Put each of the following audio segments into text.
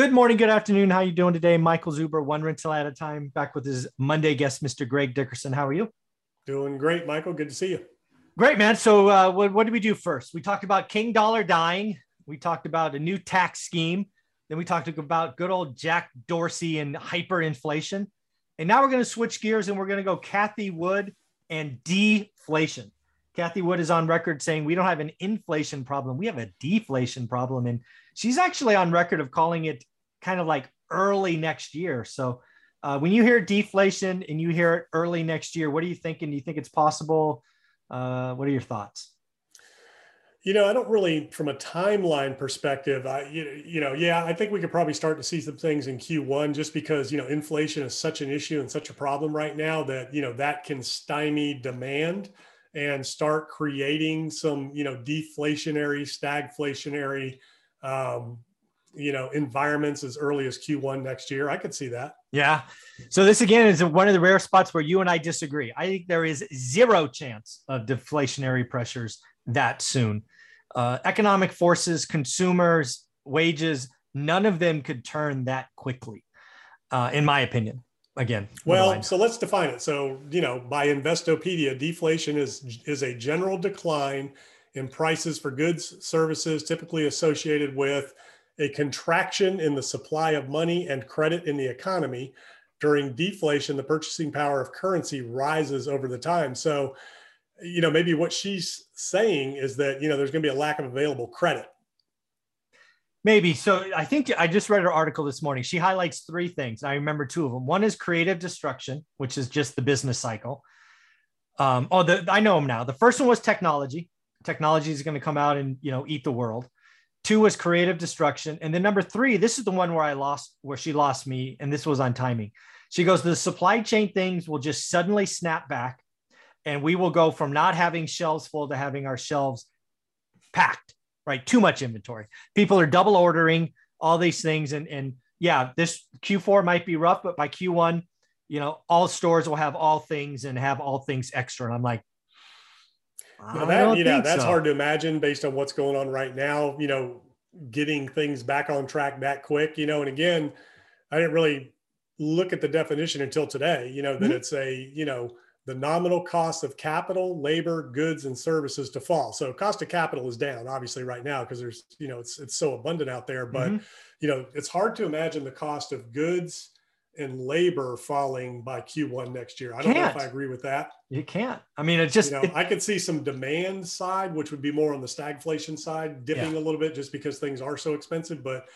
Good morning, good afternoon. How you doing today? Michael Zuber, one rental at a time, back with his Monday guest, Mr. Greg Dickerson. How are you? Doing great, Michael. Good to see you. Great, man. So, uh, what, what did we do first? We talked about King Dollar dying. We talked about a new tax scheme. Then we talked about good old Jack Dorsey and hyperinflation. And now we're going to switch gears and we're going to go Cathie Wood and deflation. Cathie Wood is on record saying we don't have an inflation problem, we have a deflation problem. And she's actually on record of calling it kind of like early next year. So uh, when you hear deflation and you hear it early next year, what are you thinking? Do you think it's possible? Uh, what are your thoughts? You know, I don't really, from a timeline perspective, I, you, you know, yeah, I think we could probably start to see some things in Q1 just because, you know, inflation is such an issue and such a problem right now that, you know, that can stymie demand and start creating some, you know, deflationary, stagflationary, um, you know, environments as early as Q1 next year. I could see that. Yeah. So this again is one of the rare spots where you and I disagree. I think there is zero chance of deflationary pressures that soon. Uh, economic forces, consumers, wages, none of them could turn that quickly, uh, in my opinion. Again, well, so let's define it. So, you know, by Investopedia, deflation is is a general decline in prices for goods, services, typically associated with a contraction in the supply of money and credit in the economy. During deflation, the purchasing power of currency rises over the time. So, you know, maybe what she's saying is that, you know, there's going to be a lack of available credit. Maybe. So I think I just read her article this morning. She highlights three things. I remember two of them. One is creative destruction, which is just the business cycle. Um, oh, the, I know them now. The first one was technology. Technology is going to come out and, you know, eat the world. Two was creative destruction. And then number three, this is the one where I lost, where she lost me. And this was on timing. She goes, the supply chain things will just suddenly snap back. And we will go from not having shelves full to having our shelves packed, right? Too much inventory. People are double ordering all these things. And, and yeah, this Q4 might be rough, but by Q1, you know, all stores will have all things and have all things extra. And I'm like, no, that, you know, that's so. hard to imagine based on what's going on right now, you know, getting things back on track that quick, you know, and again, I didn't really look at the definition until today, you know, that mm-hmm. it's a, you know, the nominal cost of capital, labor, goods, and services to fall. So cost of capital is down, obviously, right now because there's, you know, it's it's so abundant out there. But mm-hmm. you know, it's hard to imagine the cost of goods, and labor falling by Q1 next year. I don't can't. know if I agree with that. You can't. I mean, it just you know, it, I could see some demand side, which would be more on the stagflation side, dipping yeah. a little bit just because things are so expensive. But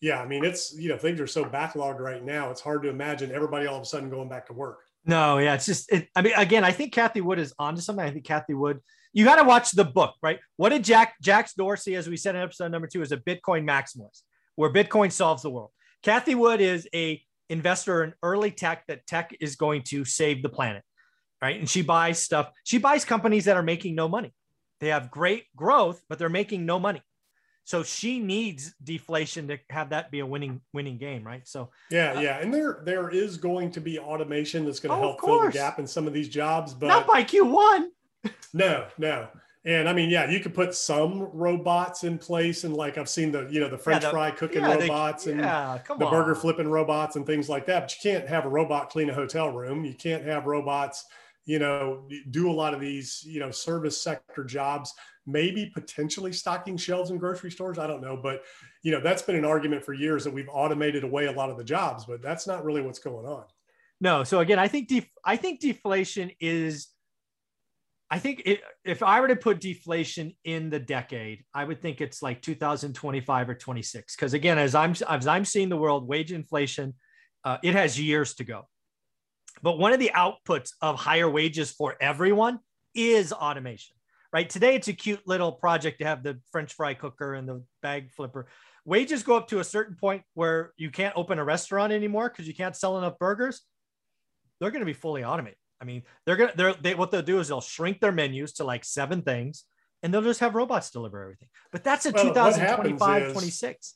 yeah, I mean, it's you know things are so backlogged right now. It's hard to imagine everybody all of a sudden going back to work. No, yeah, it's just. It, I mean, again, I think Cathie Wood is onto something. I think Cathie Wood. You got to watch the book, right? What did Jack Jack Dorsey, as we said in episode number two, is a Bitcoin maximalist, where Bitcoin solves the world. Cathie Wood is a investor in early tech that tech is going to save the planet. Right. And she buys stuff. She buys companies that are making no money. They have great growth, but they're making no money. So she needs deflation to have that be a winning winning game, right? So yeah, uh, yeah, and there there is going to be automation that's going to oh, help fill the gap in some of these jobs, but not by Q one. no, no, and I mean, yeah, you could put some robots in place, and like I've seen the you know the French yeah, the, fry cooking yeah, robots they, and yeah, the on. burger flipping robots and things like that. But you can't have a robot clean a hotel room. You can't have robots, you know, do a lot of these you know service sector jobs. Maybe potentially stocking shelves in grocery stores. I don't know, but you know that's been an argument for years that we've automated away a lot of the jobs, but that's not really what's going on. No. So again, I think def- I think deflation is I think it, if I were to put deflation in the decade, I would think it's like 2025 or 26. Because again, as I'm as I'm seeing the world, wage inflation, uh, it has years to go. But one of the outputs of higher wages for everyone is automation. Right today, it's a cute little project to have the French fry cooker and the bag flipper. Wages go up to a certain point where you can't open a restaurant anymore because you can't sell enough burgers. They're going to be fully automated. I mean, they're gonna they're they what they'll do is they'll shrink their menus to like seven things and they'll just have robots deliver everything. But that's a well, 2025, 26.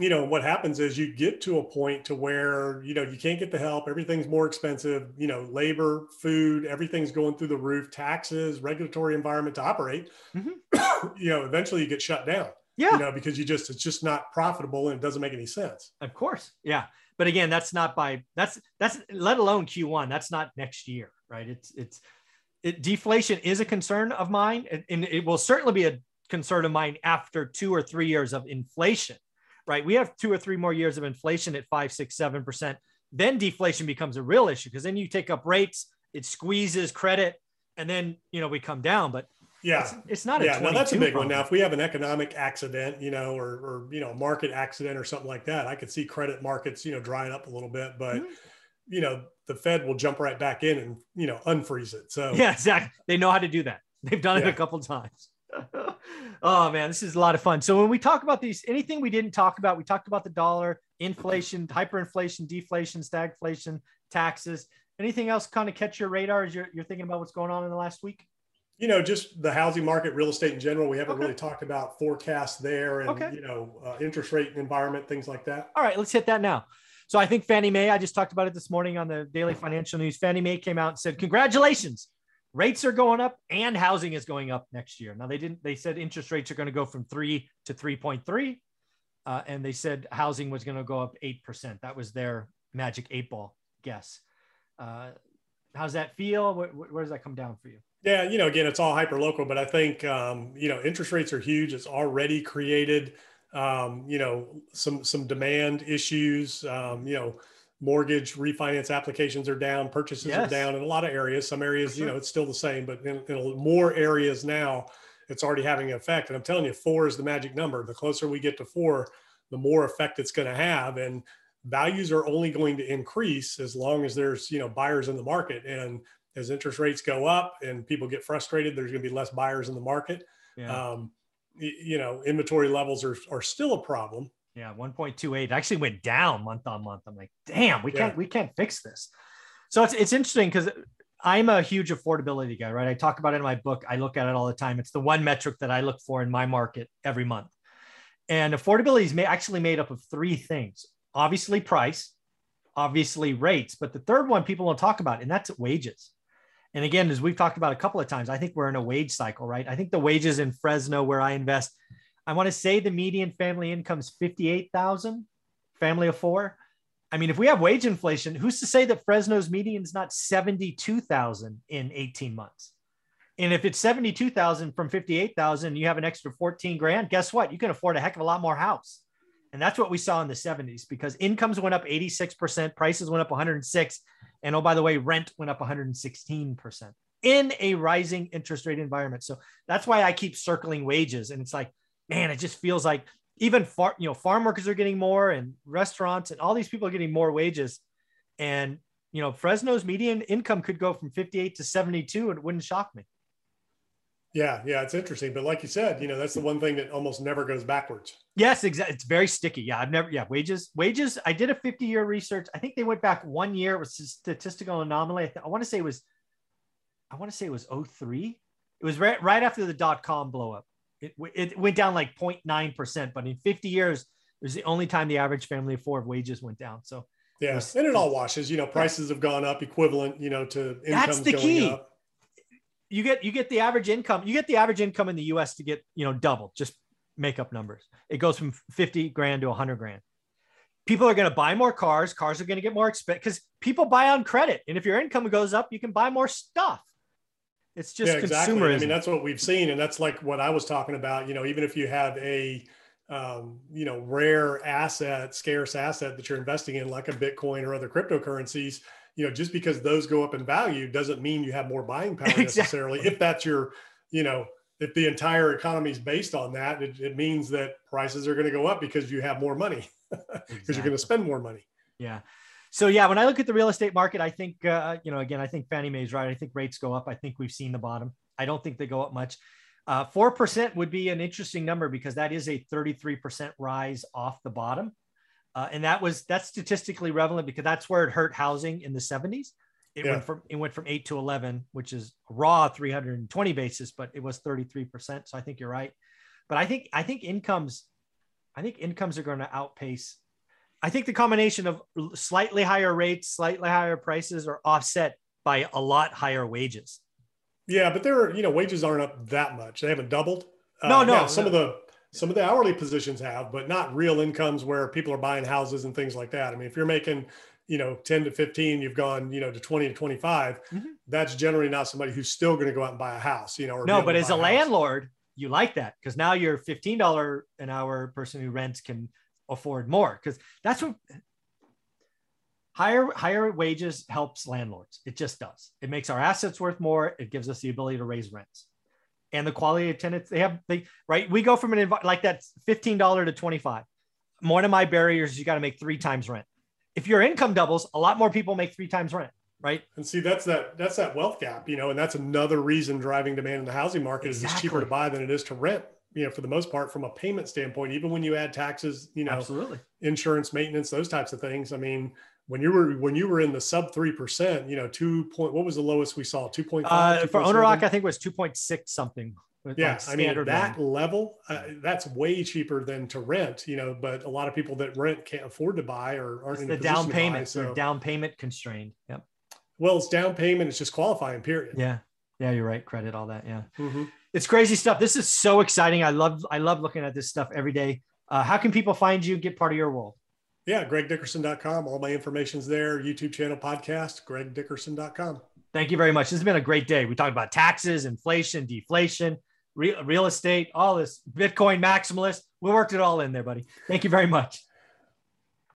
You know, what happens is you get to a point to where, you know, you can't get the help, everything's more expensive, you know, labor, food, everything's going through the roof, taxes, regulatory environment to operate. Mm-hmm. you know, eventually you get shut down. Yeah. You know, because you just, it's just not profitable and it doesn't make any sense. Of course. Yeah. But again, that's not by, that's, that's, let alone Q1, that's not next year, right? It's, it's, it, deflation is a concern of mine and, and it will certainly be a concern of mine after two or three years of inflation, right? We have two or three more years of inflation at five, six, seven percent. Then deflation becomes a real issue because then you take up rates, it squeezes credit, and then you know we come down. But yeah, it's, it's not. Yeah, no, that's a big problem. one. Now, if we have an economic accident, you know, or or you know, market accident or something like that, I could see credit markets, you know, drying up a little bit, but. Mm-hmm. You know, the Fed will jump right back in and you know unfreeze it. So yeah, exactly. They know how to do that. They've done it a couple times. oh man, this is a lot of fun. So when we talk about these, anything we didn't talk about, we talked about the dollar, inflation, hyperinflation, deflation, stagflation, taxes. Anything else kind of catch your radar as you're, you're thinking about what's going on in the last week? You know, just the housing market, real estate in general. We haven't okay. really talked about forecasts there and, okay. you know, uh, interest rate environment, things like that. All right, let's hit that now. So I think Fannie Mae, I just talked about it this morning on the daily financial news. Fannie Mae came out and said, Congratulations, rates are going up and housing is going up next year. Now they didn't, they said interest rates are going to go from three to 3.3. Uh, and they said housing was going to go up 8%. That was their magic eight ball guess. Uh, how's that feel? Where, where, does that come down for you? Yeah, you know, again, it's all hyper local, but I think, um, you know, interest rates are huge. It's already created, um, you know, some, some demand issues, um, you know, mortgage refinance applications are down, purchases yes. are down in a lot of areas. Some areas, sure. you know, it's still the same, but in, in more areas now, it's already having an effect. And I'm telling you, four is the magic number. The closer we get to four, the more effect it's going to have. And values are only going to increase as long as there's, you know, buyers in the market. And as interest rates go up and people get frustrated, there's going to be less buyers in the market. Yeah. Um, you know, inventory levels are, are still a problem. Yeah, 1.28 actually went down month on month. I'm like, damn, we can't we can't fix this. So it's it's interesting because I'm a huge affordability guy, right? I talk about it in my book. I look at it all the time. It's the one metric that I look for in my market every month. And affordability is actually made up of three things obviously, price, obviously, rates, but the third one people don't talk about, and that's wages. And again, as we've talked about a couple of times, I think we're in a wage cycle, right? I think the wages in Fresno, where I invest, I want to say the median family income is 58,000, family of four. I mean, if we have wage inflation, who's to say that Fresno's median is not 72,000 in 18 months? And if it's 72,000 from 58,000, you have an extra 14 grand, guess what? You can afford a heck of a lot more house. And that's what we saw in the 70s because incomes went up 86%, prices went up 106, and oh by the way, rent went up 116% in a rising interest rate environment. So that's why I keep circling wages and it's like, man, it just feels like even far, you know, farm workers are getting more and restaurants and all these people are getting more wages. And, you know, Fresno's median income could go from 58 to 72 and it wouldn't shock me. Yeah, yeah, it's interesting. But like you said, you know, that's the one thing that almost never goes backwards. Yes, exactly. It's very sticky. Yeah, I've never, yeah, wages, wages. I did a 50 year research. I think they went back one year. It was a statistical anomaly. I, th- I want to say it was, I want to say it was 03. It was right, right after the dot com blow up. It, it went down like 0.9%, but in 50 years, it was the only time the average family of four of wages went down. So, yeah, it was, and it all washes. You know, prices have gone up equivalent, you know, to incomes that's the going key. up. You get you get the average income. You get the average income in the U.S. to get you know double. Just make up numbers. It goes from 50 grand to 100 grand. People are going to buy more cars. Cars are going to get more expensive because people buy on credit. And if your income goes up, you can buy more stuff. It's just yeah, exactly. consumerism. I mean, that's what we've seen, and that's like what I was talking about. You know, even if you have a um, you know rare asset, scarce asset that you're investing in, like a Bitcoin or other cryptocurrencies, you know, just because those go up in value doesn't mean you have more buying power necessarily. Exactly. If that's your, you know, if the entire economy is based on that, it, it means that prices are going to go up because you have more money because exactly. you're going to spend more money. Yeah so yeah, when I look at the real estate market, I think uh, you know again, I think Fannie Mae's right. I think rates go up. I think we've seen the bottom. I don't think they go up much. Uh, four uh, percent would be an interesting number because that is a 33 percent rise off the bottom, uh, and that was that's statistically relevant because that's where it hurt housing in the 70s. It yeah. went from it went from eight to 11, which is raw 320 basis, but it was 33 percent. So I think you're right. But I think I think incomes, I think incomes are going to outpace I think the combination of slightly higher rates, slightly higher prices are offset by a lot higher wages. Yeah, but there are, you know, wages aren't up that much. They haven't doubled. Uh, no, no. some no. of the Some of the hourly positions have, but not real incomes where people are buying houses and things like that. I mean, if you're making, you know, 10 to 15, you've gone, you know, to 20 to 25, mm-hmm. that's generally not somebody who's still going to go out and buy a house, you know. no, but as a, a landlord, you like that because now your $15 an hour person who rents can afford more because that's what higher higher wages helps landlords it just does it makes our assets worth more it gives us the ability to raise rents and the quality of tenants they have they right? We go from an env- like that $15 to 25 one of my barriers is you got to make three times rent. If your income doubles a lot more people make three times rent right? And see that's that that's that wealth gap you know and that's another reason driving demand in the housing market exactly. is it's cheaper to buy than it is to rent you know for the most part from a payment standpoint even when you add taxes you know absolutely. insurance maintenance those types of things. I mean when you were when you were in the sub three percent, you know, two point what was the lowest we saw? Two point five uh, for owner rock, I think it was two point six something. Yeah, like I mean that one. level, uh, that's way cheaper than to rent. You know, but a lot of people that rent can't afford to buy or aren't it's in the down payment. Buy, so. down payment constrained. Yep. Well, it's down payment. It's just qualifying. Period. Yeah. Yeah, you're right. Credit all that. Yeah. Mm-hmm. It's crazy stuff. This is so exciting. I love I love looking at this stuff every day. Uh, how can people find you? Get part of your world. Yeah, gregdickerson.com. All my information's there. YouTube channel, podcast, gregdickerson.com. Thank you very much. This has been a great day. We talked about taxes, inflation, deflation, real, real estate, all this Bitcoin maximalist. We worked it all in there, buddy. Thank you very much.